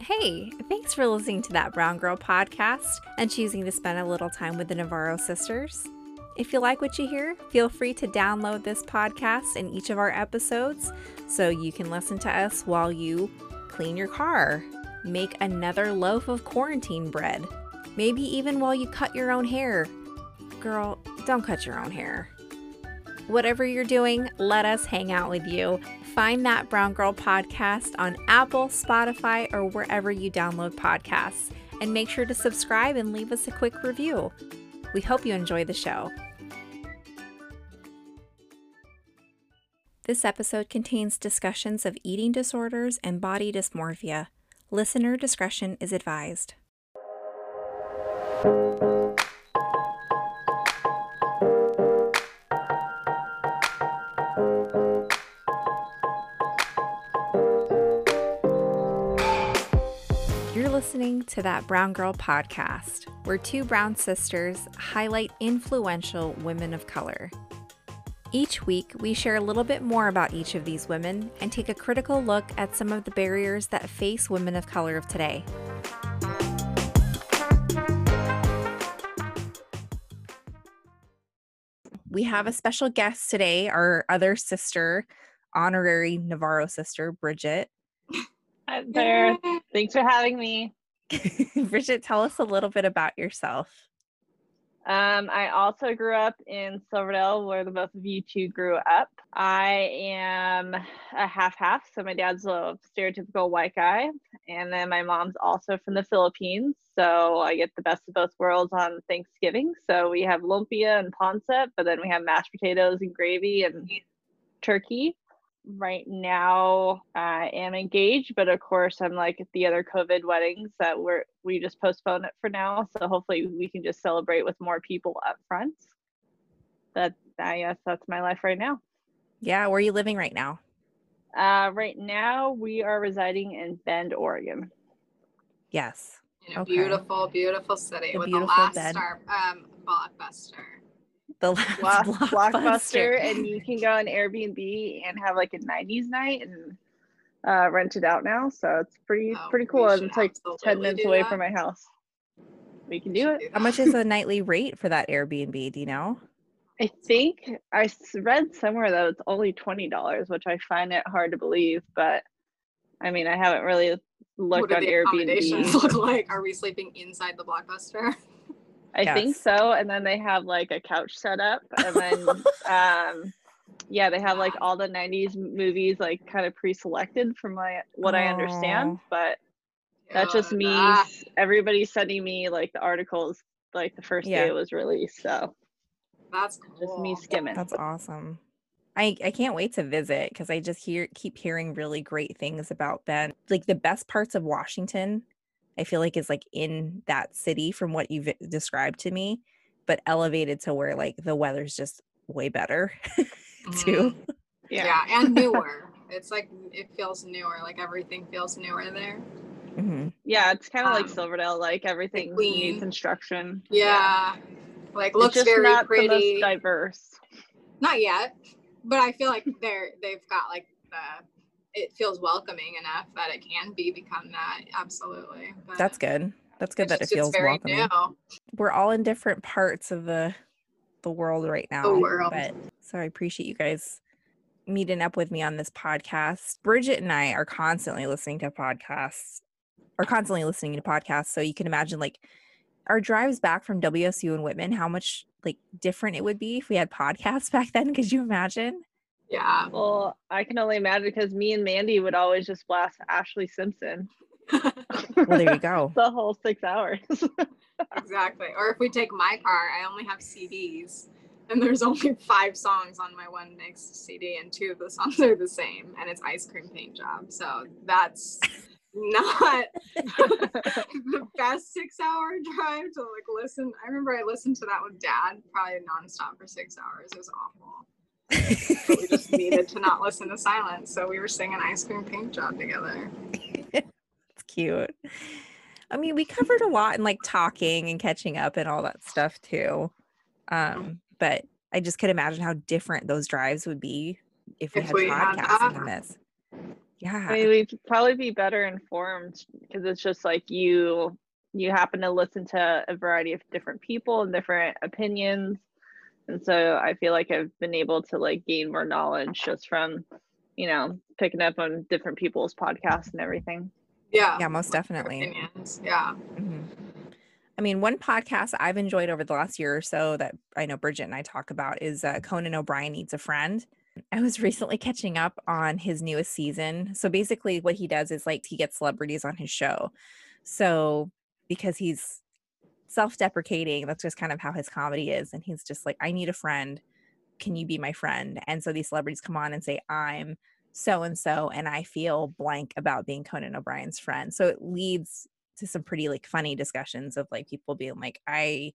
Hey, thanks for listening to that Brown Girl podcast and choosing to spend a little time with the Navarro sisters. If you like what you hear, feel free to download this podcast and each of our episodes so you can listen to us while you clean your car, make another loaf of quarantine bread, maybe even while you cut your own hair. Girl, don't cut your own hair. Whatever you're doing, let us hang out with you. Find that Brown Girl podcast on Apple, Spotify, or wherever you download podcasts. And make sure to subscribe and leave us a quick review. We hope you enjoy the show. This episode contains discussions of eating disorders and body dysmorphia. Listener discretion is advised. Listening to that Brown Girl podcast, where two brown sisters highlight influential women of color. Each week, we share a little bit more about each of these women and take a critical look at some of the barriers that face women of color of today. We have a special guest today, our other sister, honorary Navarro sister, Bridget. Hi there. Thanks for having me. Bridget, tell us a little bit about yourself. Um, I also grew up in Silverdale, where the both of you two grew up. I am a half half, so my dad's a stereotypical white guy, and then my mom's also from the Philippines. So I get the best of both worlds on Thanksgiving. So we have lumpia and pancit, but then we have mashed potatoes and gravy and turkey right now I am engaged, but of course I'm like the other COVID weddings that we're we just postpone it for now. So hopefully we can just celebrate with more people up front. That I guess that's my life right now. Yeah, where are you living right now? Uh, right now we are residing in Bend, Oregon. Yes. In a Okay. beautiful, beautiful city The with the beautiful last Bend. star um, blockbuster. The last Block, blockbuster. Blockbuster, and you can go on Airbnb and have like a '90s night and uh, rent it out now. So it's pretty Oh, pretty cool, and it's like ten minutes away that. from my house. We can We do it. do How much is a nightly rate for that Airbnb? Do you know? I think I read somewhere that it's only twenty dollars, which I find it hard to believe. But I mean, I haven't really looked do on the accommodations Airbnb. look like? Are we sleeping inside the blockbuster? I think so, and then they have like a couch set up, and then um, yeah, they have like all the '90s movies like kind of pre-selected from my what I understand. Oh. But that's just Oh, me. ah, s- Everybody's sending me like the articles like the first Yeah. day it was released, so That's cool. just me skimming. That's awesome. I, I can't wait to visit because I just hear keep hearing really great things about Bend. Like the best parts of Washington, I feel like is like in that city from what you've described to me, but elevated to where like the weather's just way better too. Mhm. Yeah. and newer. It's like it feels newer. Like everything feels newer there. Mhm. Yeah, it's kind of like Um, Silverdale. Like everything clean. needs construction. Yeah. Like It's looks just very not the pretty. most diverse. Not yet, but I feel like they're they've got like the. It feels welcoming enough that it can be become that. Absolutely. But That's good. That's good that it just- feels very welcoming. new. We're all in different parts of the the world right now. world. But so I appreciate you guys meeting up with me on this podcast. Bridget and I are constantly listening to podcasts or constantly listening to podcasts. So you can imagine like our drives back from WSU and Whitman, how much like different it would be if we had podcasts back then. Could you imagine? Yeah. Well, I can only imagine because me and Mandy would always just blast Ashlee Simpson Well, there you go. the whole six hours. exactly. Or if we take my car, I only have CDs, and there's only five songs on my one mixed CD, and two of the songs are the same, and it's Ice Cream Paint Job. So that's not the best six-hour drive to like listen. I remember I listened to that with Dad, probably nonstop for six hours. It was awful. But we just needed to not listen to silence, so we were singing Ice Cream Paint Job together. It's cute. I mean, we covered a lot in like talking and catching up and all that stuff too. Um, but I just could imagine how different those drives would be if we If had we had podcasts in that. the midst. Yeah. I mean, we'd probably be better informed because it's just like you you happen to listen to a variety of different people and different opinions. And so I feel like I've been able to like gain more knowledge just from, you know, picking up on different people's podcasts and everything. Yeah. yeah, most definitely. Opinions. Yeah. Mhm. I mean, one podcast I've enjoyed over the last year or so that I know Bridget and I talk about is uh, Conan O'Brien Needs a Friend. I was recently catching up on his newest season. So basically, what he does is like he gets celebrities on his show. So because he's self deprecating, that's just kind of how his comedy is. And he's just like, I need a friend. Can you be my friend? And so these celebrities come on and say, I'm so and so, and I feel blank about being Conan O'Brien's friend. So it leads to some pretty like funny discussions of like people being like, I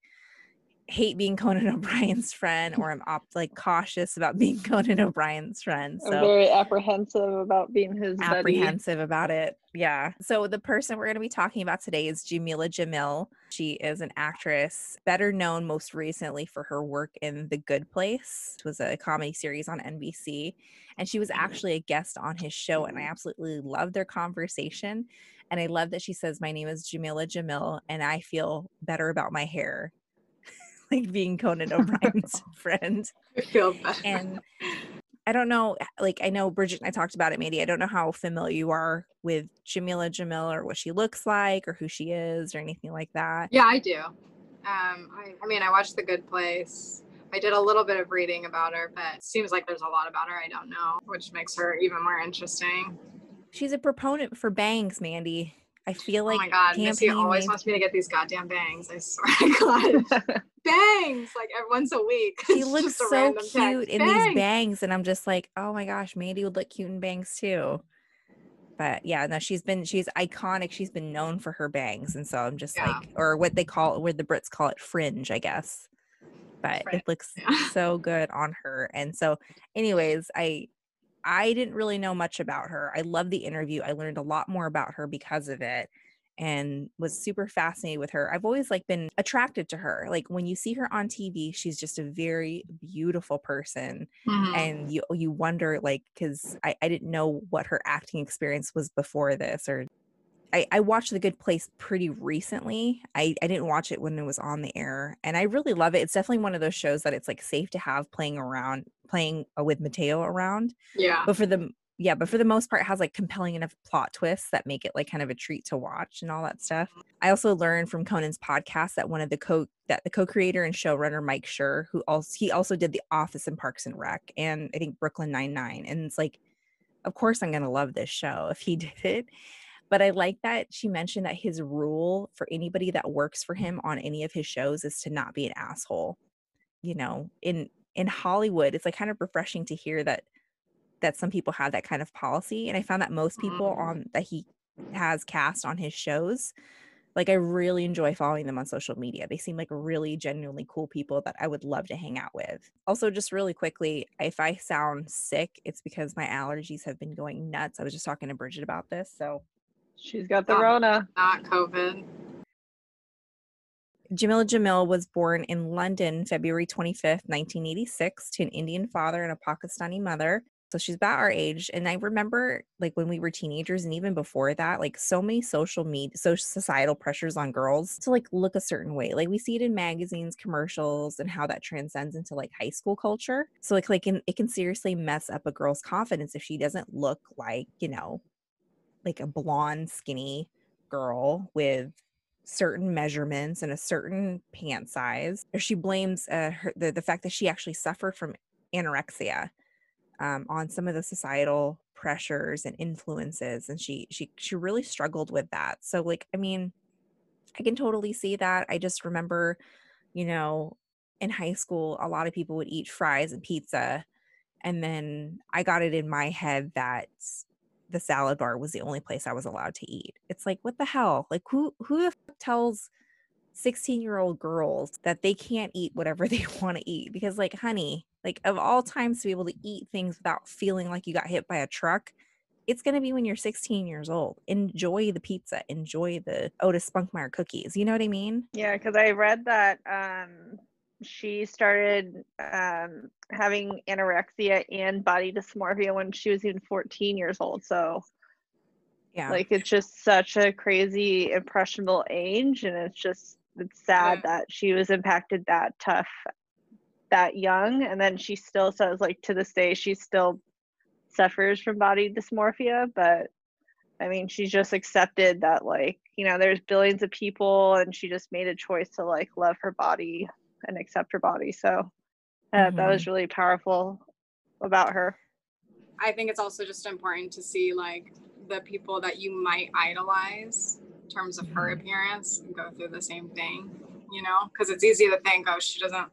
hate being Conan O'Brien's friend, or I'm op- like cautious about being Conan O'Brien's friend. I'm very apprehensive about being his buddy. apprehensive about it. Yeah. So the person we're going to be talking about today is Jamila Jamil. She is an actress, better known most recently for her work in The Good Place. It was a comedy series on NBC, and she was actually a guest on his show and I absolutely loved their conversation. And I love that she says my name is Jamila Jamil and I feel better about my hair. Like being Conan O'Brien's friend I feel better. and I don't know, like I know Bridget and I talked about it, maybe. I don't know how familiar you are with Jamila Jamil or what she looks like or who she is or anything like that. Yeah, I do. Um, I, I mean, I watched The Good Place. I did a little bit of reading about her, but it seems like there's a lot about her I don't know, which makes her even more interesting. She's a proponent for bangs, Mandy. I feel like oh my god, Missy always wants me to get these goddamn bangs. I swear to God, bangs like every once a week. she looks so random text. cute in these Bangs! bangs, and I'm just like, oh my gosh, Mandy would look cute in bangs too. But yeah, no, she's been she's iconic. She's been known for her bangs, and so I'm just Yeah. like, or what they call, where the Brits call it, fringe, I guess. But Fringe, it looks yeah. so good on her, and so, anyways, I I didn't really know much about her. I love the interview. I learned a lot more about her because of it and was super fascinated with her. I've always like been attracted to her. Like when you see her on TV, she's just a very beautiful person Mhm. and you you wonder like cuz I I didn't know what her acting experience was before this or I, I watched The Good Place pretty recently. I, I didn't watch it when it was on the air, and I really love it. It's definitely one of those shows that it's like safe to have playing around, playing uh, with Mateo around yeah. but for the yeah but for the most part it has like compelling enough plot twists that make it like kind of a treat to watch and all that stuff i also learned from conan's podcast that one of the co that the co-creator and showrunner mike Schur, who also he also did the office and parks and rec and i think brooklyn 99 and it's like of course i'm gonna love this show if he did it but i like that she mentioned that his rule for anybody that works for him on any of his shows is to not be an asshole you know in in hollywood it's like kind of refreshing to hear that that some people have that kind of policy and i found that most people Mm. on that he has cast on his shows like i really enjoy following them on social media. They seem like really genuinely cool people that i would love to hang out with. Also just really quickly if i sound sick it's because my allergies have been going nuts. I was just talking to bridget about this so She's got the Um, Rona. Not COVID. Jamila Jamil was born in London, February 25th, 1986, to an Indian father and a Pakistani mother. So she's about our age. And I remember, like, when we were teenagers and even before that, like, so many social media, social societal pressures on girls to, like, look a certain way. Like, we see it in magazines, commercials, and how that transcends into, like, high school culture. So, like, like, it can seriously mess up a girl's confidence if she doesn't look like, you know, like a blonde, skinny girl with certain measurements and a certain pant size. She blames uh, her, the the fact that she actually suffered from anorexia um, on some of the societal pressures and influences, and she she she really struggled with that. So like, I mean, I can totally see that. I just remember, you know, in high school, a lot of people would eat fries and pizza, and then I got it in my head that the salad bar was the only place I was allowed to eat. It's like, what the hell? Like, who who tells 16 year old girls that they can't eat whatever they want to eat? Because, like, honey, like of all times to be able to eat things without feeling like you got hit by a truck, it's gonna be when you're 16 years old. Enjoy the pizza, enjoy the Otis Spunkmeyer cookies. You know what I mean? Yeah, because I read that um, she started um, having anorexia and body dysmorphia when she was even 14 years old. So, Yeah. like, it's just such a crazy, impressionable age. And it's just, it's sad Yeah. that she was impacted that tough, that young. And then she still says, like, to this day, she still suffers from body dysmorphia. But I mean, she's just accepted that, like, you know, there's billions of people and she just made a choice to, like, love her body and accept her body. So uh, that was really powerful about her. I think it's also just important to see like the people that you might idolize in terms of her appearance go through the same thing, you know, because it's easy to think, oh, she doesn't,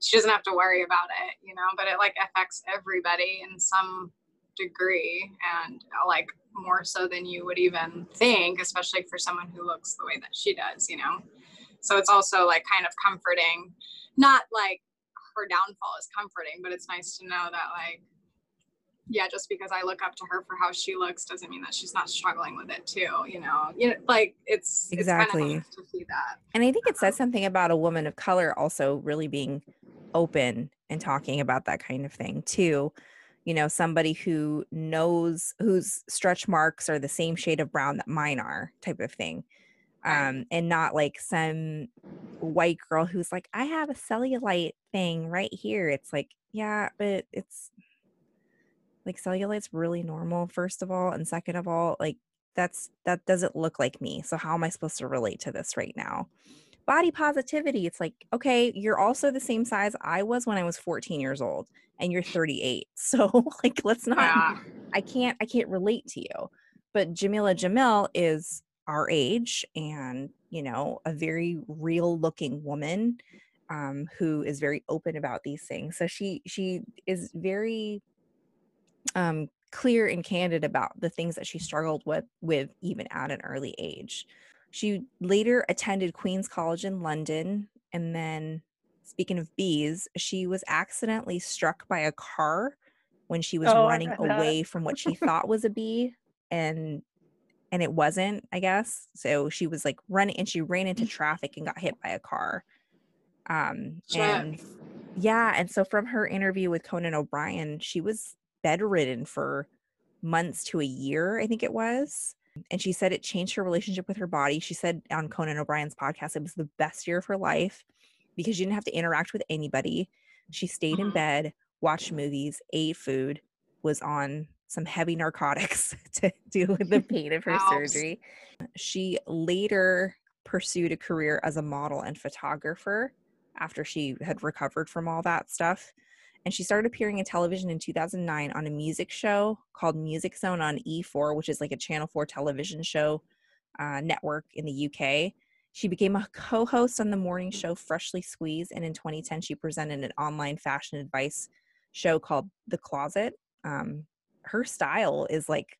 she doesn't have to worry about it, you know, but it like affects everybody in some degree and uh, like more so than you would even think, especially for someone who looks the way that she does, you know. So it's also like kind of comforting, not like her downfall is comforting, but it's nice to know that like yeah, just because I look up to her for how she looks doesn't mean that she's not struggling with it too. You know, you know, like it's Exactly. It's kind of nice to see that. And I think it says um, something about a woman of color also really being open and talking about that kind of thing too. You know, somebody who knows whose stretch marks are the same shade of brown that mine are, type of thing. Um, and not like some white girl who's like, I have a cellulite thing right here. It's like, yeah, but it's like cellulite's really normal, first of all. And second of all, like that's that doesn't look like me. So how am I supposed to relate to this right now? Body positivity, it's like, okay, you're also the same size I was when I was 14 years old and you're 38. So like let's not Yeah. I can't I can't relate to you. But Jamila Jamil is our age and, you know, a very real looking woman um, who is very open about these things. So she she is very um, clear and candid about the things that she struggled with with even at an early age. She later attended Queen's College in London and then speaking of bees, she was accidentally struck by a car when she was Oh, running away from what she thought was a bee and and it wasn't, I guess. So she was like running and she ran into traffic and got hit by a car. Um Shit. and yeah, and so from her interview with Conan O'Brien, she was bedridden for months to a year, I think it was. And she said it changed her relationship with her body. She said on Conan O'Brien's podcast, it was the best year of her life because she didn't have to interact with anybody. She stayed in Mhm. bed, watched movies, ate food, was on some heavy narcotics to deal with the pain of her surgery. She later pursued a career as a model and photographer after she had recovered from all that stuff. And she started appearing in television in 2009 on a music show called Music Zone on E4, which is like a Channel 4 television show uh, network in the UK. She became a co host on the morning show Freshly Squeezed. And in 2010, she presented an online fashion advice show called The Closet. Um, her style is like,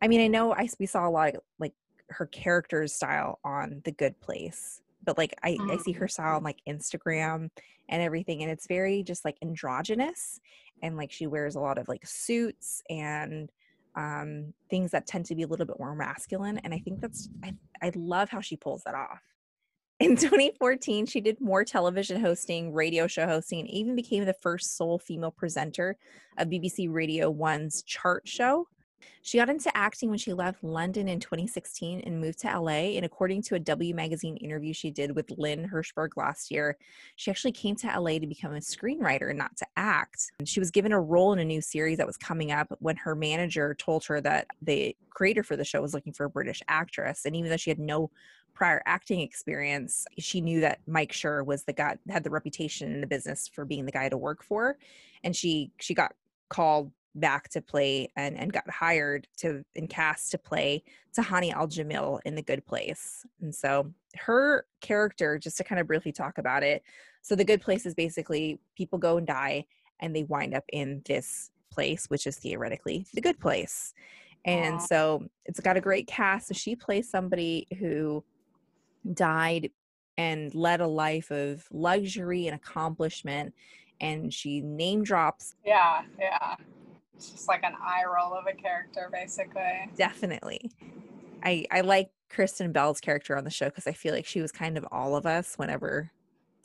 I mean, I know I we saw a lot of like her character's style on The Good Place, but like I, I see her style on like Instagram and everything, and it's very just like androgynous, and like she wears a lot of like suits and um things that tend to be a little bit more masculine, and I think that's I I love how she pulls that off. In 2014, she did more television hosting, radio show hosting, and even became the first sole female presenter of BBC Radio 1's chart show. She got into acting when she left London in 2016 and moved to LA. And according to a W Magazine interview she did with Lynn Hirschberg last year, she actually came to LA to become a screenwriter, and not to act. She was given a role in a new series that was coming up when her manager told her that the creator for the show was looking for a British actress. And even though she had no prior acting experience, she knew that Mike Schur was the guy had the reputation in the business for being the guy to work for, and she she got called back to play and and got hired to and cast to play Tahani Al Jamil in The Good Place. And so her character, just to kind of briefly talk about it, so The Good Place is basically people go and die and they wind up in this place, which is theoretically the good place. And so it's got a great cast. So she plays somebody who died and led a life of luxury and accomplishment. And she name drops Yeah, yeah. It's just like an eye roll of a character, basically. definitely. I I like Kristen Bell's character on the show because I feel like she was kind of all of us whenever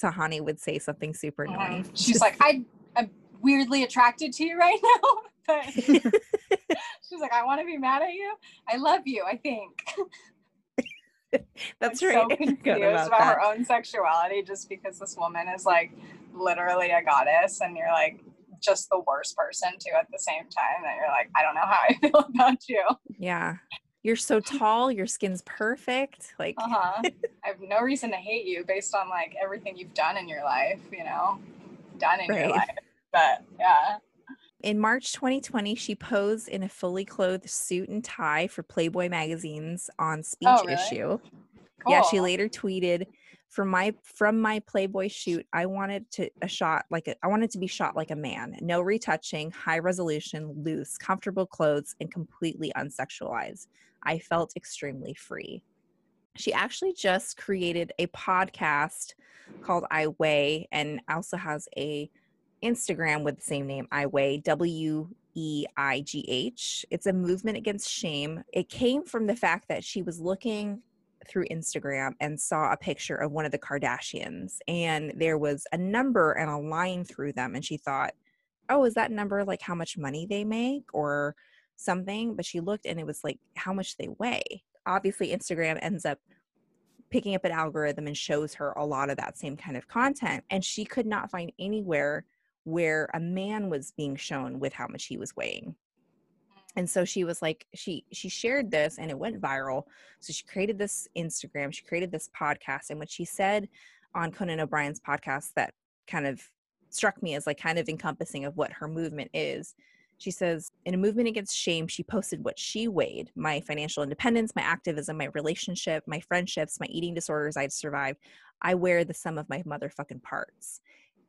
Tahani would say something super Mhm. annoying. She's like, I, I'm weirdly attracted to you right now, but she's like, I want to be mad at you. I love you. I think. That's I'm right. So confused about about, her own sexuality just because this woman is like literally a goddess, and you're like just the worst person too at the same time. That you're like, I don't know how I feel about you. Yeah. You're so tall, your skin's perfect. Like Uh huh. I have no reason to hate you based on like everything you've done in your life. You know, done in your life. But yeah. In March 2020, she posed in a fully clothed suit and tie for Playboy magazines on Speech Oh, really? Issue. Yeah, she later tweeted, "From my from my Playboy shoot, I wanted to a shot like a, I wanted to be shot like a man. No retouching, high resolution, loose, comfortable clothes, and completely unsexualized. I felt extremely free." She actually just created a podcast called I Weigh and also has a Instagram with the same name, I Weigh, W E I G H. It's a movement against shame. It came from the fact that she was looking through Instagram and saw a picture of one of the Kardashians, and there was a number and a line through them, and she thought, "Oh, is that number like how much money they make or something?" But she looked, and it was like how much they weigh. Obviously, Instagram ends up picking up an algorithm and shows her a lot of that same kind of content, and she could not find anywhere where a man was being shown with how much he was weighing. And so she was like she she shared this and it went viral. So she created this instagram she created this podcast and what she said on conan o'brien's podcast that kind of struck me as like kind of encompassing of what her movement is she says in a movement against shame she posted what she weighed my financial independence my activism my relationship my friendships my eating disorders i'd survived. I wear the sum of my motherfucking parts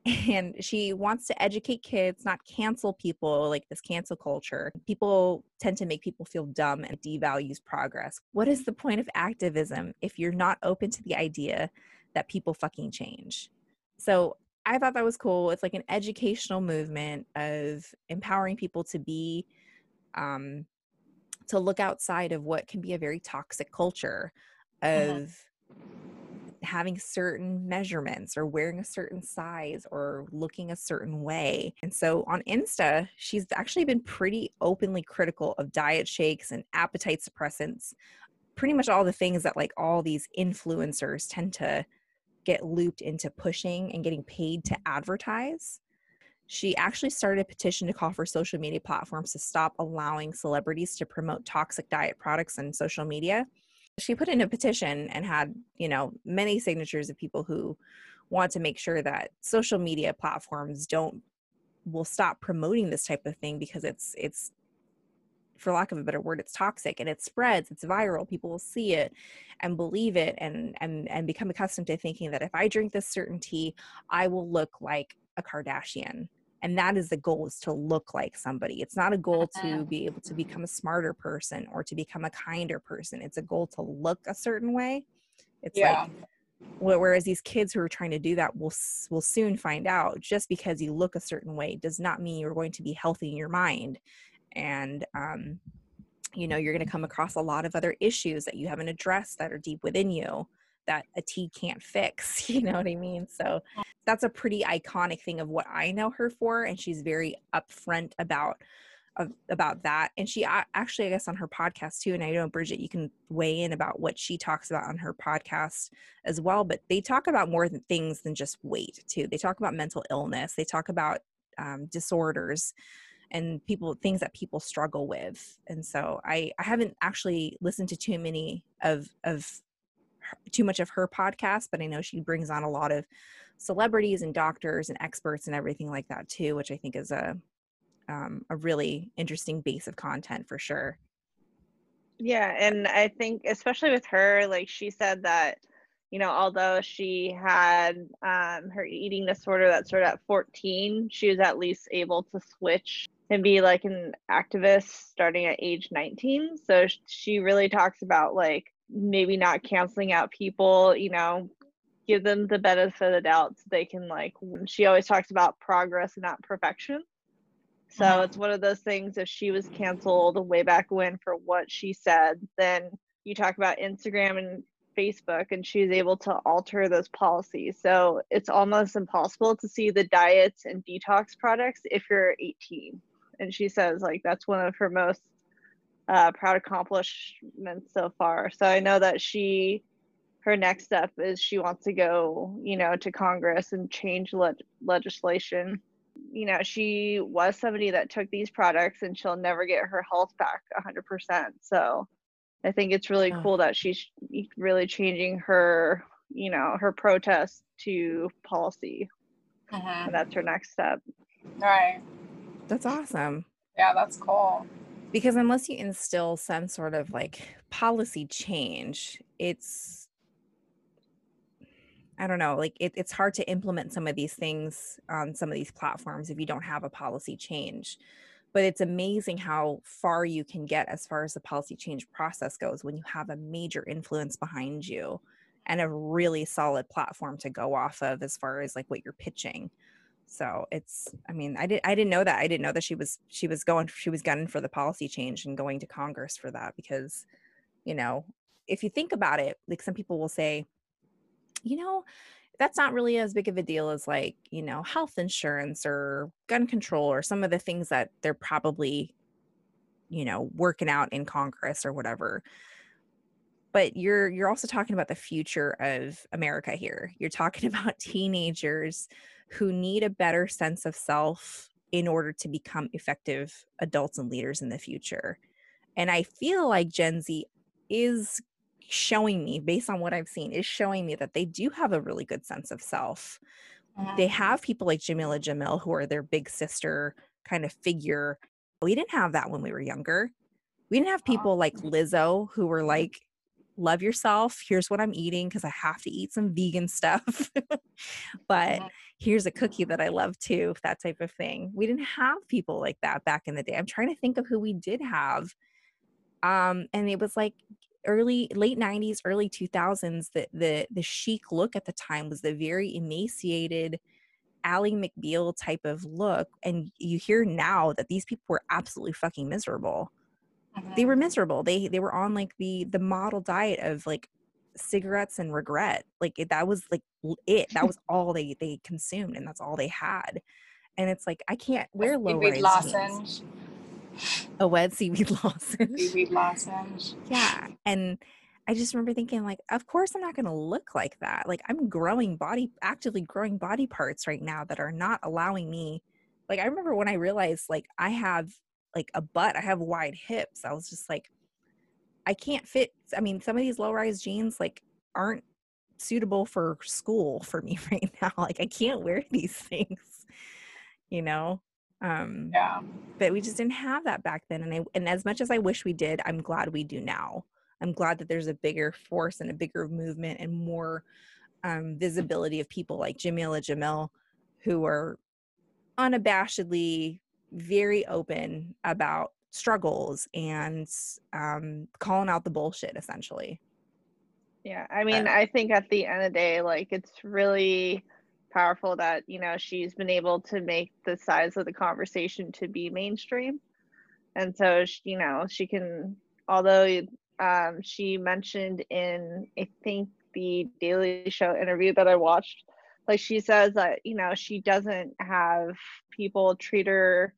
and she wants to educate kids not cancel people like this cancel culture. People tend to make people feel dumb and devalues progress. What is the point of activism if you're not open to the idea that people fucking change? So i thought that was cool. It's like an educational movement of empowering people to be um to look outside of what can be a very toxic culture of having certain measurements or wearing a certain size or looking a certain way. And so on Insta, she's actually been pretty openly critical of diet shakes and appetite suppressants, pretty much all the things that like all these influencers tend to get looped into pushing and getting paid to advertise. She actually started a petition to call for social media platforms to stop allowing celebrities to promote toxic diet products on social media she put in a petition and had you know many signatures of people who want to make sure that social media platforms don't will stop promoting this type of thing because it's it's for lack of a better word it's toxic and it spreads it's viral people will see it and believe it and and and become accustomed to thinking that if i drink this certain tea i will look like a kardashian and that is the goal is to look like somebody. It's not a goal to Mhm. be able to become a smarter person or to become a kinder person. It's a goal to look a certain way. It's Yeah. like whereas these kids who are trying to do that will will soon find out just because you look a certain way does not mean you're going to be healthy in your mind. And um you know you're going to come across a lot of other issues that you haven't addressed that are deep within you that a tea can't fix you know what i mean? So that's a pretty iconic thing of what i know her for and she's very upfront about of, about that. And she actually i guess on her podcast too and i know bridget you can weigh in about what she talks about on her podcast as well but they talk about more than things than just weight too. They talk about mental illness. They talk about um, disorders and people things that people struggle with. And so i i haven't actually listened to too many of of too much of her podcast but i know she brings on a lot of celebrities and doctors and experts and everything like that too which i think is a um, a really interesting base of content for sure Yeah, and I think especially with her, like she said that, you know, although she had um, her eating disorder that started at 14, she was at least able to switch and be like an activist starting at age 19. So she really talks about like maybe not canceling out people, you know, give them the benefit of the doubt so they can like she always talks about progress and not perfection. So Mhm. it's one of those things if she was canceled way back when for what she said, then you talk about Instagram and Facebook and she's able to alter those policies. So it's almost impossible to see the diets and detox products if you're 18. And she says like that's one of her most uh, proud accomplishments so far. So I know that she, her next step is she wants to go, you know, to Congress and change le- legislation. You know, she was somebody that took these products and she'll never get her health back 100%. So I think it's really Oh. cool that she's really changing her, you know, her protest to policy. And that's her next step. Right. That's awesome. Yeah, that's cool. Because unless you instill some sort of like policy change, it's I don't know, like it, it's hard to implement some of these things on some of these platforms if you don't have a policy change. But it's amazing how far you can get as far as the policy change process goes when you have a major influence behind you and a really solid platform to go off of as far as like what you're pitching. So it's I mean, I did I didn't know that. I didn't know that she was she was going she was gunning for the policy change and going to Congress for that because, you know, if you think about it, like some people will say, you know, that's not really as big of a deal as like, you know, health insurance or gun control or some of the things that they're probably, you know, working out in Congress or whatever. But you're you're also talking about the future of America here. You're talking about teenagers who need a better sense of self in order to become effective adults and leaders in the future. And I feel like Gen Z is showing me, based on what I've seen, is showing me that they do have a really good sense of self. They mm. have people like Jamila Jamil who are their big sister kind of figure. We didn't have that when we were younger. We didn't have people like Lizzo who were like, love yourself. Here's what I'm eating because I have to eat some vegan stuff. but Mhm. here's a cookie that I love too, that type of thing. We didn't have people like that back in the day. I'm trying to think of who we did have. Um, and it was like early late 90s, early 2000s, the the the chic look at the time was the very emaciated Ally McBeal type of look. And you hear now that these people were absolutely fucking miserable they Mhm. were miserable. They they were on like the the model diet of like cigarettes and regret. Like it, that was like it. That was all they they consumed and that's all they had. And it's like i can't wear low Seaweed rise lozenge. a wet seaweed lozenge? Seaweed lozenge. yeah. And i just remember thinking like of course i'm not going to look like that. Like i'm growing body actively growing body parts right now that are not allowing me like i remember when i realized like i have like a butt i have wide hips i was just like i can't fit i mean some of these low rise jeans like aren't suitable for school for me right now like i can't wear these things you know um Yeah. but we just didn't have that back then and I, and as much as I wish we did I'm glad we do now I'm glad that there's a bigger force and a bigger movement and more um, visibility of people like Jamila Jamil who are unabashedly very open about struggles and um, calling out the bullshit essentially Yeah, I mean, I think at the end of the day, like it's really powerful that you know she's been able to make the size of the conversation to be mainstream, and so sh- you know she can. Although um, she mentioned in I think the Daily Show interview that I watched, like she says that you know she doesn't have people treat her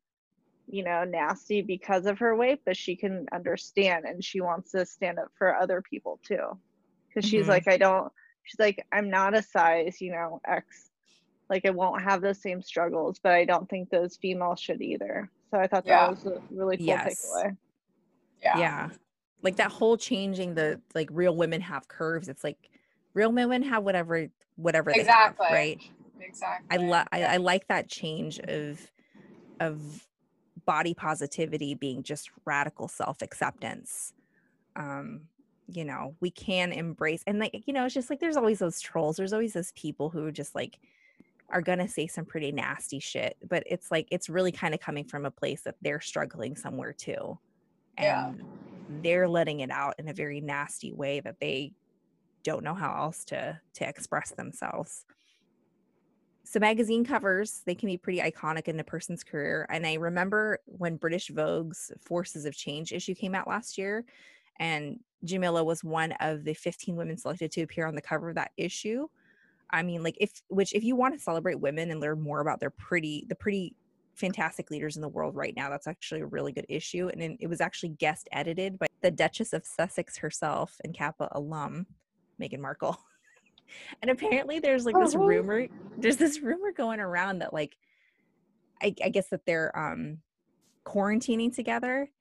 you know nasty because of her weight but she can understand and she wants to stand up for other people too because she's Mhm. like i don't she's like i'm not a size you know x like i won't have the same struggles but i don't think those females should either so i thought that Yeah. was a really cool Yes. takeaway Yeah. yeah like that whole changing the like real women have curves it's like real women have whatever whatever they Exactly. have right Exactly. I love I, I like that change of of body positivity being just radical self-acceptance. Um, you know, we can embrace and like, you know, it's just like there's always those trolls, there's always those people who just like are gonna say some pretty nasty shit, but it's like it's really kind of coming from a place that they're struggling somewhere too. Yeah. And they're letting it out in a very nasty way that they don't know how else to to express themselves so magazine covers they can be pretty iconic in a person's career and i remember when british vogue's forces of change issue came out last year and Jamila was one of the 15 women selected to appear on the cover of that issue. I mean, like if which if you want to celebrate women and learn more about their pretty the pretty fantastic leaders in the world right now, that's actually a really good issue. And it was actually guest edited by the Duchess of Sussex herself and Kappa alum, Meghan Markle. and apparently there's like this Uh-huh. rumor, there's this rumor going around that like I, I guess that they're um quarantining together.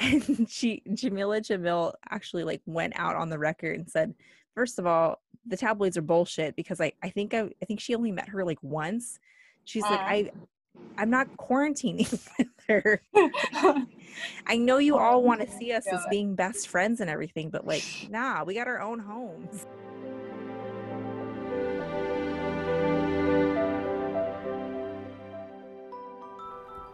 And she Jamila Jamil actually like went out on the record and said, first of all, the tabloids are bullshit because I, I think I, I think she only met her like once. She's like, Uh. I I'm not quarantining with her. I know you all want to see us as being best friends and everything, but like, nah, we got our own homes.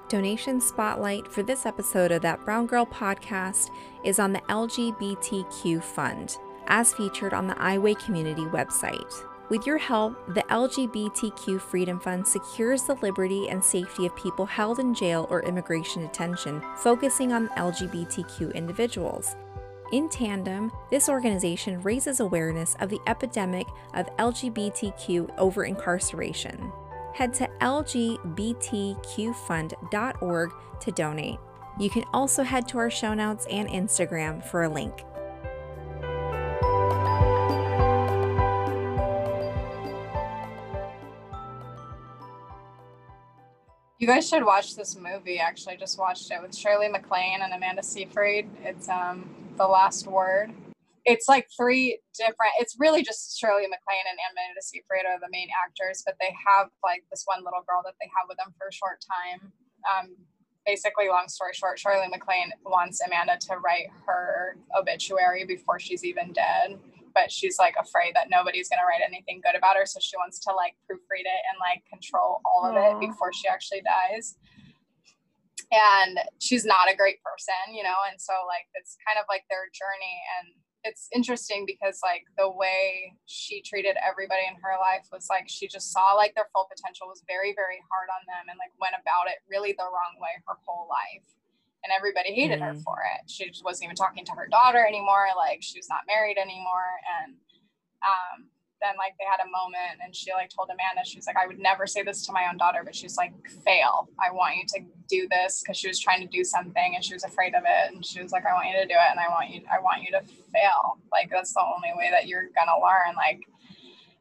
Donation spotlight for this episode of that Brown Girl podcast is on the LGBTQ Fund, as featured on the I Weigh Community website. With your help, the LGBTQ Freedom Fund secures the liberty and safety of people held in jail or immigration detention, focusing on LGBTQ individuals. In tandem, this organization raises awareness of the epidemic of LGBTQ over incarceration. Head to lgbtqfund.org to donate. You can also head to our show notes and Instagram for a link. You guys should watch this movie. Actually, I just watched it with Shirley MacLaine and Amanda Seyfried. It's um The Last Word. It's like three different. It's really just Shirley MacLaine and Amanda Seyfried are the main actors, but they have like this one little girl that they have with them for a short time. Um, basically, long story short, Shirley MacLaine wants Amanda to write her obituary before she's even dead but she's like afraid that nobody's gonna write anything good about her, so she wants to like proofread it and like control all of Aw. it before she actually dies. And she's not a great person, you know, and so like it's kind of like their journey and it's interesting because like the way she treated everybody in her life was like she just saw like their full potential was very very hard on them and like went about it really the wrong way her whole life and everybody hated her Mm. for it. She just wasn't even talking to her daughter anymore. Like she was not married anymore. And um, then like they had a moment and she like told Amanda, she was like, I would never say this to my own daughter, but she's like, fail. I want you to do this because she was trying to do something and she was afraid of it. And she was like, I want you to do it and I want you I want you to fail. Like that's the only way that you're gonna learn. Like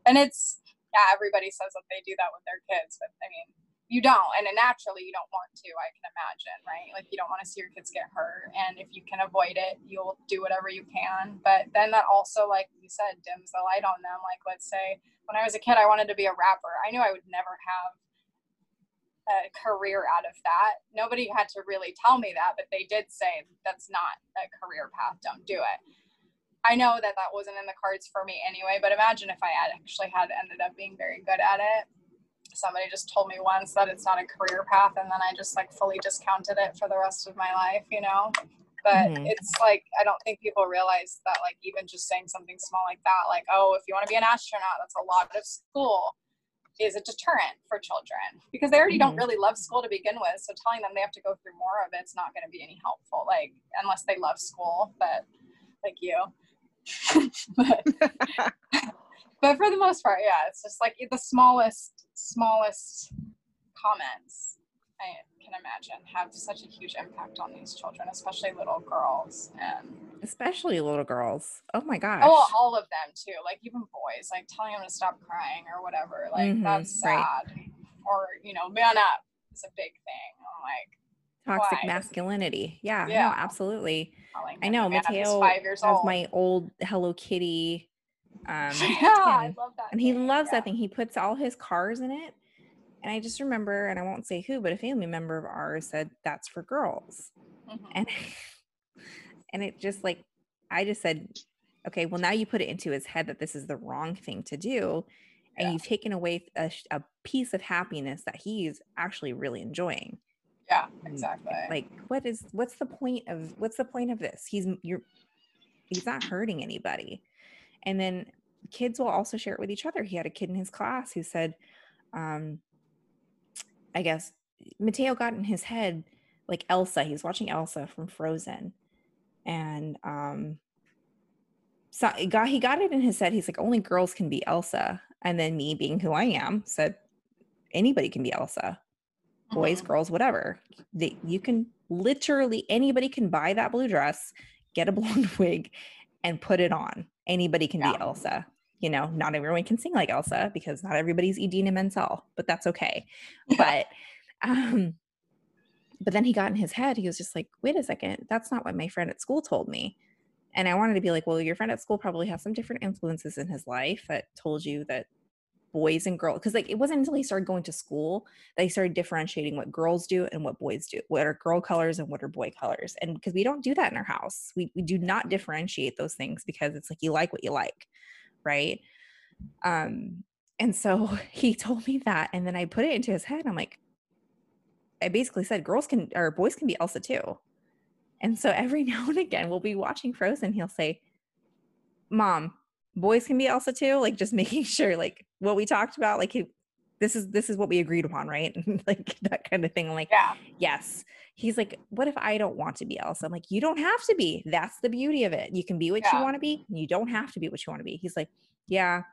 and it's yeah, everybody says that they do that with their kids, but I mean you don't and naturally you don't want to i can imagine right? Like you don't want to see your kids get hurt and if you can avoid it you'll do whatever you can. But then that also like you said dims the light on them. Like let's say when i was a kid i wanted to be a rapper. I knew i would never have a career out of that. Nobody had to really tell me that but they did say that's not a career path. Don't do it. I know that that wasn't in the cards for me anyway but imagine if i had actually had ended up being very good at it somebody just told me once that it's not a career path and then I just like fully discounted it for the rest of my life, you know. But Mhm. it's like I don't think people realize that like even just saying something small like that, like, oh, if you want to be an astronaut, that's a lot of school is a deterrent for children because they already don't Mhm. really love school to begin with. So telling them they have to go through more of it's not going to be any helpful. Like unless they love school, but like you. but, but for the most part, yeah, it's just like the smallest, smallest comments I can imagine have such a huge impact on these children, especially little girls. And Especially little girls. Oh my gosh. oh, all of them too, like even boys, like telling them to stop crying or whatever. Like Mhm, that's right. sad. Or, you know, man up is a big thing. I'm like, Toxic why? masculinity. Yeah, Yeah. no, absolutely. I know. Mateo five years has old. my old Hello Kitty. Um, yeah, I love that. and he loves yeah. that thing. He puts all his cars in it. And I just remember, and I won't say who, but a family member of ours said that's for girls. Mhm. And and it just like I just said, okay, well now you put it into his head that this is the wrong thing to do, and Yeah. you've taken away a, a piece of happiness that he's actually really enjoying. Yeah, Mm, exactly. Like, what is what's the point of what's the point of this? He's you're he's not hurting anybody. And then kids will also share it with each other. He had a kid in his class who said, um, I guess Mateo got in his head like Elsa. He was watching Elsa from Frozen. and um so it got he got it in his head he's like only girls can be elsa and then me being who i am said anybody can be elsa boys Mhm. girls whatever they, you can literally anybody can buy that blue dress get a blonde wig and put it on anybody can Yeah. be elsa you know not everyone can sing like elsa because not everybody's idina menzel but that's okay Yeah. but um but then he got in his head he was just like wait a second that's not what my friend at school told me and i wanted to be like well your friend at school probably has some different influences in his life that told you that boys and girls because like it wasn't until he started going to school that he started differentiating what girls do and what boys do what are girl colors and what are boy colors and because we don't do that in our house. We, we do not differentiate those things because it's like you like what you like right? Um and so he told me that and then i put it into his head i'm like i basically said girls can or boys can be elsa too. And so every now and again we'll be watching frozen he'll say mom boys can be elsa too like just making sure like what we talked about like he, this is this is what we agreed upon right? Like that kind of thing I'm like Yeah. yes. He's like what if i don't want to be elsa? I'm like you don't have to be. That's the beauty of it. You can be what you want to be and you don't have to be what you want to be. He's like yeah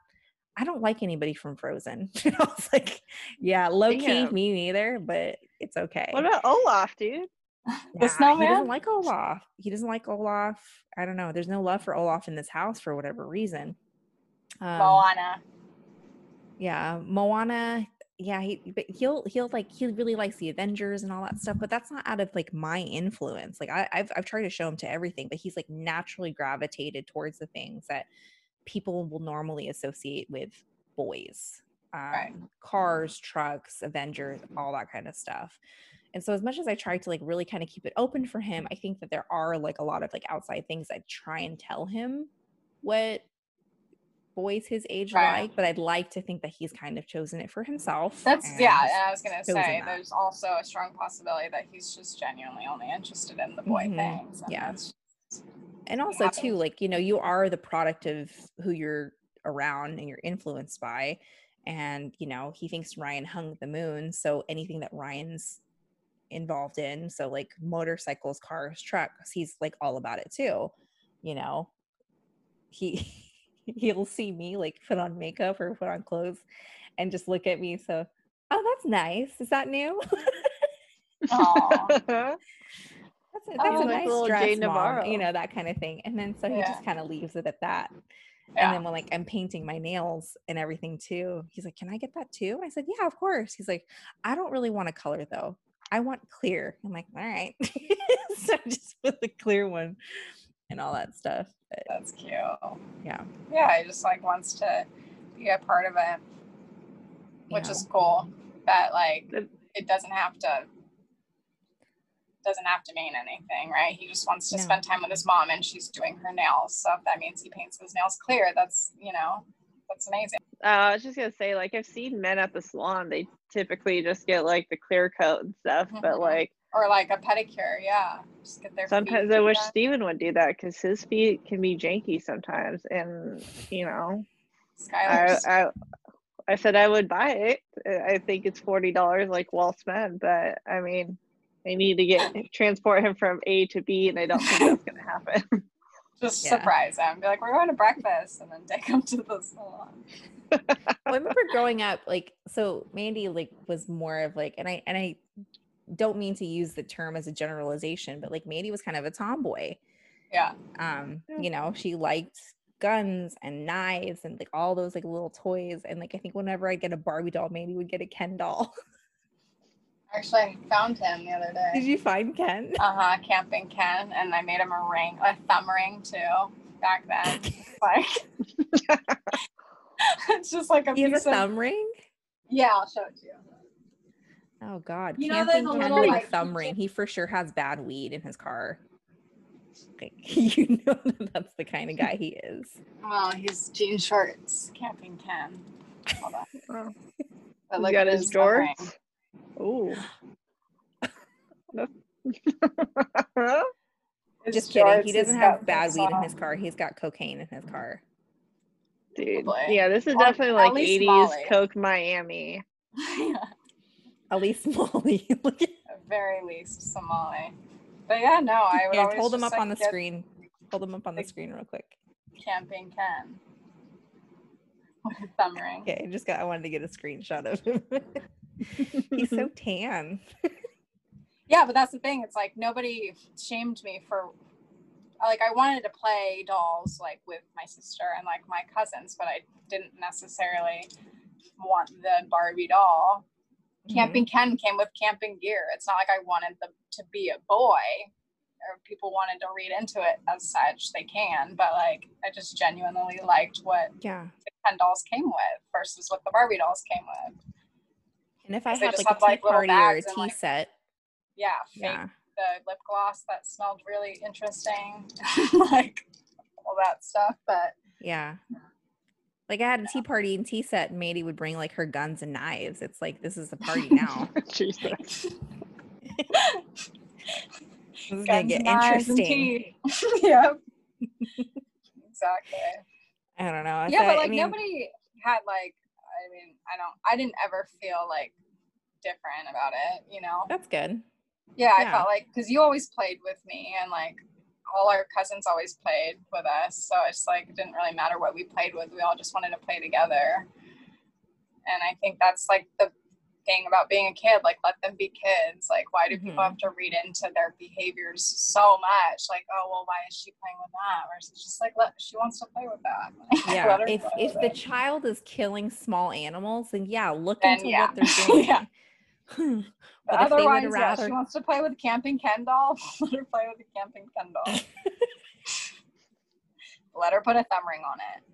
i don't like anybody from frozen. I was like yeah low key me neither but it's okay. What about Olaf, dude? The Nah, He doesn't like Olaf. He doesn't like Olaf. I don't know. There's no love for Olaf in this house for whatever reason. Um, Moana. Yeah, Moana. Yeah, he but he'll he'll like he really likes the Avengers and all that stuff, but that's not out of like my influence. Like I, I've I've tried to show him to everything, but he's like naturally gravitated towards the things that people will normally associate with boys. Um, Right. Cars, trucks, Avengers, all that kind of stuff. And so as much as I try to like really kind of keep it open for him, I think that there are like a lot of like outside things I try and tell him what boys his age Right. like, but I'd like to think that he's kind of chosen it for himself. That's yeah, and I was gonna say that. there's also a strong possibility that he's just genuinely only interested in the boy Mhm. things. and Yeah. and also too like you know you are the product of who you're around and you're influenced by and you know he thinks ryan hung the moon so anything that ryan's involved in so like motorcycles cars trucks he's like all about it too you know he he'll see me like put on makeup or put on clothes and just look at me so oh that's nice is that new Aw. that's a, that's Oh, a like nice dress, mom, you know that kind of thing. And then so he Yeah. just kind of leaves it at that. And Yeah. then when like I'm painting my nails and everything too, he's like, "Can I get that too?" And I said, "Yeah, of course." He's like, "I don't really want a color though. I want clear." I'm like, "All right." so I just put the clear one and all that stuff. But That's cute. yeah, Yeah, he just like wants to be a part of it, which Yeah. is cool. That like it doesn't have to doesn't have to mean anything, right? He just wants to No. spend time with his mom and she's doing her nails. So if that means he paints his nails clear, that's you know, that's amazing. Uh, I was just gonna say, like, I've seen men at the salon. They typically just get like the clear coat and stuff, but Mhm. like Or like a pedicure, yeah. Just get their feet sometimes I wish done. Steven would do that because his feet can be janky sometimes, and you know, I, I I said I would buy it. I think it's forty dollars, like well spent, but I mean, I need to get transport him from A to B, and I don't think that's gonna happen. just Yeah. surprise him. Be like, we're going to breakfast and then take him to the salon. well, I remember growing up, like, so Mandy like was more of like, and I and I don't mean to use the term as a generalization, but like Mandy was kind of a tomboy. Yeah. um Yeah. you know she liked guns and knives and like all those like little toys and like i think whenever i get a barbie doll maybe would get a ken doll Actually, I found him the other day. did you find ken? Uh-huh camping ken and i made him a ring a thumb ring too back then. Like it's just like a he has a piece of thumb ring? Yeah i'll show it to you. Oh god. You know, camping there's a ken little, with a like, thumb ring. He for sure has bad weed in his car. Like, you know that that's the kind of guy he is. Well he's jean shorts camping ken. Hold on. Oh. But He's look got at his thumb ring. Ooh. His just kidding he doesn't have bad this weed in his car he's got cocaine in his mm. car Dude, Probably. yeah, this is Or definitely like 80s Molly. Coke Miami. yeah, at least molly at at very least somali But yeah, no, I would Here, always hold them up like, on the screen. Hold them up on the like- screen real quick. Camping Ken. With thumb ring. Okay, I just got. I wanted to get a screenshot of him. He's so tan. Yeah, but that's the thing. It's like nobody shamed me for like I wanted to play dolls like with my sister and like my cousins, but I didn't necessarily want the Barbie doll. Mhm. Camping Ken came with camping gear. It's not like I wanted them to be a boy or people wanted to read into it as such. They can, but like I just genuinely liked what Yeah. the Ken dolls came with versus what the Barbie dolls came with. And if I They had just like a tea like, party or a bags and, tea like, set, Yeah, fake yeah, the lip gloss that smelled really interesting, like all that stuff. But yeah. Like I had a tea party and tea set, and Maddie would bring like her guns and knives. It's like this is a party now. Jesus. this is gonna guns, get knives, and interesting. tea. yep. exactly. I don't know. I yeah, thought- but I like mean, nobody had like. I mean, I don't. I didn't ever feel like different about it. You know. That's good. Yeah, I felt like because you always played with me, and like all our cousins always played with us. So it's like it didn't really matter what we played with. We all just wanted to play together. And I think that's like the thing about being a kid. Like, let them be kids. Like, why do people Mhm. have to read into their behaviors so much? Like, oh well, why is she playing with that? Versus just like, let she wants to play with that. Yeah. If if the it. child is killing small animals, then yeah, look Then into yeah. what they're doing. Yeah. but But if they would otherwise, yeah, she wants to play with camping Ken doll. Let her play with the camping Ken doll. Let her put a thumb ring on it.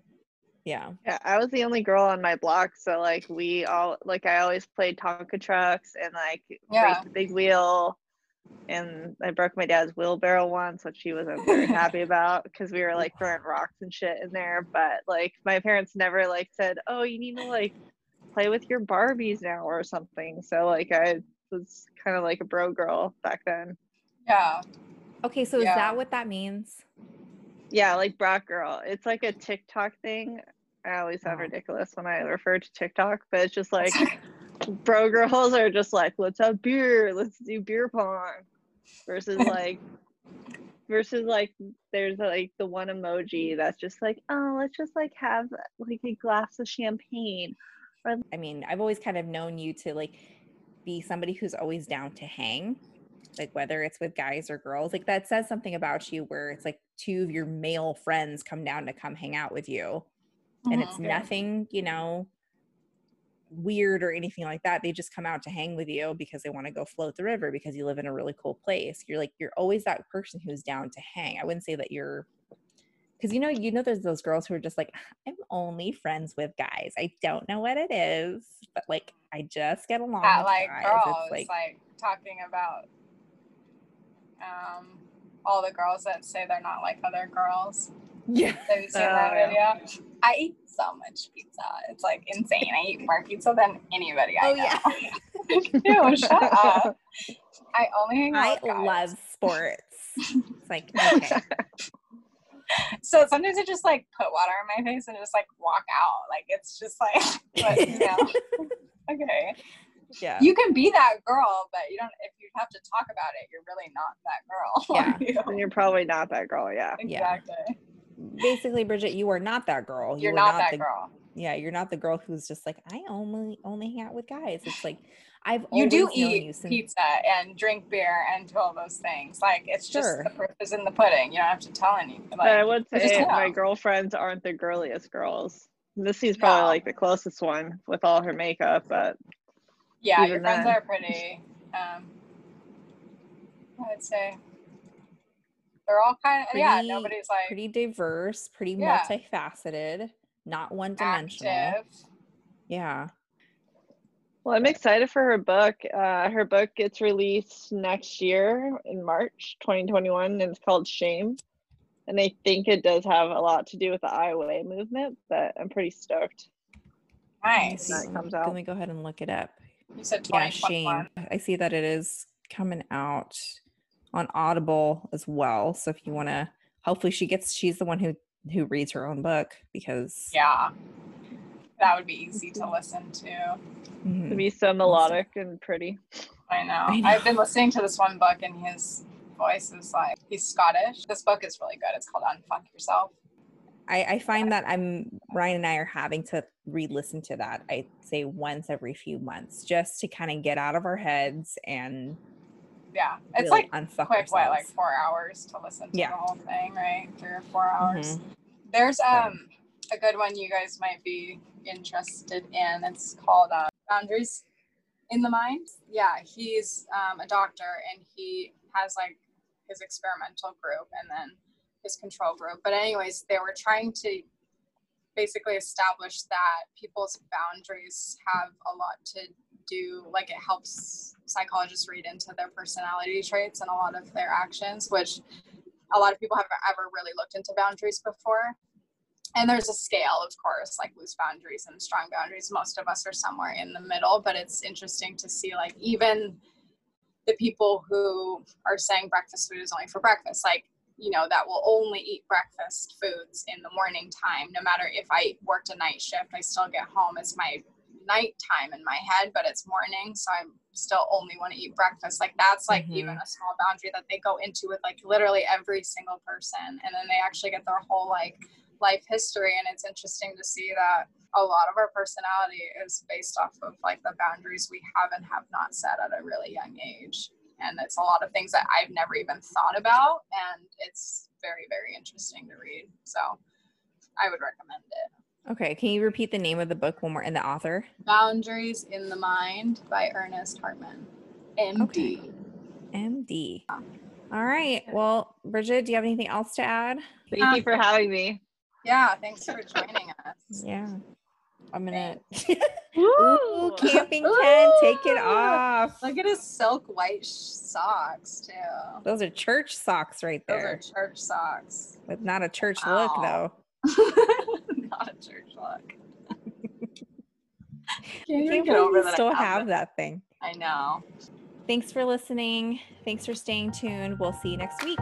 Yeah. Yeah, I was the only girl on my block, so like we all like I always played Tonka trucks and like Yeah. race the big wheel. And I broke my dad's wheelbarrow once, which he wasn't very happy about because we were like throwing rocks and shit in there. But like my parents never like said, "Oh, you need to like play with your Barbies now" or something. So like I was kind of like a bro girl back then. Yeah. Okay, so is that what that means? Yeah, like brat girl. It's like a TikTok thing. I always sound Oh. ridiculous when I refer to TikTok, but it's just like bro girls are just like, let's have beer, let's do beer pong, versus like, versus like, there's like the one emoji that's just like, oh, let's just like have like a glass of champagne. I mean, I've always kind of known you to like be somebody who's always down to hang, like whether it's with guys or girls. Like that says something about you where it's like two of your male friends come down to come hang out with you. And it's nothing, you know, weird or anything like that. They just come out to hang with you because they want to go float the river because you live in a really cool place. You're like, you're always that person who's down to hang. I wouldn't say that you're because you know, you know, there's those girls who are just like, I'm only friends with guys. I don't know what it is, but like, I just get along That with like guys. girls, It's like, like, talking about um all the girls that say they're not like other girls. yeah, Have you seen Oh, that yeah. video? I eat so much pizza. It's like insane. I eat more pizza than anybody I Oh, know. yeah. Ew, shut up. I only hang out I with guys. love sports. It's like, okay, So sometimes I just like put water on my face and just like walk out. Like it's just like, but, you know, okay. yeah. You can be that girl, but you don't. If you have to talk about it, you're really not that girl. Yeah. you? And you're probably not that girl, yeah. Yeah. Exactly. Basically, Bridget, you are not that girl. You You're are not, that the, girl. Yeah, you're not the girl who's just like, I only only hang out with guys. It's like I've You do eat you since pizza and drink beer and do all those things. Like it's just Sure. the proof is in the pudding. You don't have to tell anyone. But I would I just say know. my girlfriends aren't the girliest girls. Missy's probably No. like the closest one with all her makeup, but yeah, even your friends then. are pretty. Um, I would say they're all kind of yeah. Pretty- Nobody's like pretty diverse, pretty Yeah. multifaceted, not one dimensional. Yeah. Well, I'm excited for her book. Uh, her book gets released next year in March 2021, and it's called Shame. And I think it does have a lot to do with the IOA movement, but I'm pretty stoked. Nice. That comes out Let me go ahead and look it up. You said Yeah, shame. I see that it is coming out on Audible as well. So if you want to, hopefully she gets. She's the one who who reads her own book because Yeah. That would be easy to listen to. Mhm. To be so melodic and pretty. I know. I know. I've been listening to this one book and his voice is like he's Scottish. This book is really good. It's called Unfuck Yourself. I, I find that I'm Ryan and I are having to re-listen to that. I say once every few months, just to kind of get out of our heads and Yeah, it's really like quick, what, like four hours to listen to Yeah. the whole thing, right? Three or four hours. Mhm. There's um a good one you guys might be interested in. It's called uh, Boundaries in the Mind. Yeah, he's um, a doctor and he has like his experimental group and then his control group. But anyways, they were trying to basically establish that people's boundaries have a lot to do like it helps psychologists read into their personality traits and a lot of their actions which a lot of people haven't ever really looked into boundaries before. And there's a scale of course like loose boundaries and strong boundaries. Most of us are somewhere in the middle but it's interesting to see like even the people who are saying breakfast food is only for breakfast like you know that will only eat breakfast foods in the morning time. No matter if i worked a night shift i still get home as my night time in my head but it's morning so I'm still only want to eat breakfast like that's like Mhm. even a small boundary that they go into with like literally every single person and then they actually get their whole like life history and it's interesting to see that a lot of our personality is based off of like the boundaries we have and have not set at a really young age and it's a lot of things that i've never even thought about and it's very very interesting to read so i would recommend it Okay, can you repeat the name of the book one more and the author? boundaries in the mind by ernest hartmann md Okay. MD. All right. Well, Bridget, do you have anything else to add? Thank you for having me. yeah thanks for joining us Yeah. I'm gonna Ooh, camping tent, take it off. look at his silk white sh- socks too Those are church socks right there. those are church socks With not a church look though. not a church look I Can't can't get over that still have have that thing. I know. Thanks for listening. Thanks for staying tuned. We'll see you next week.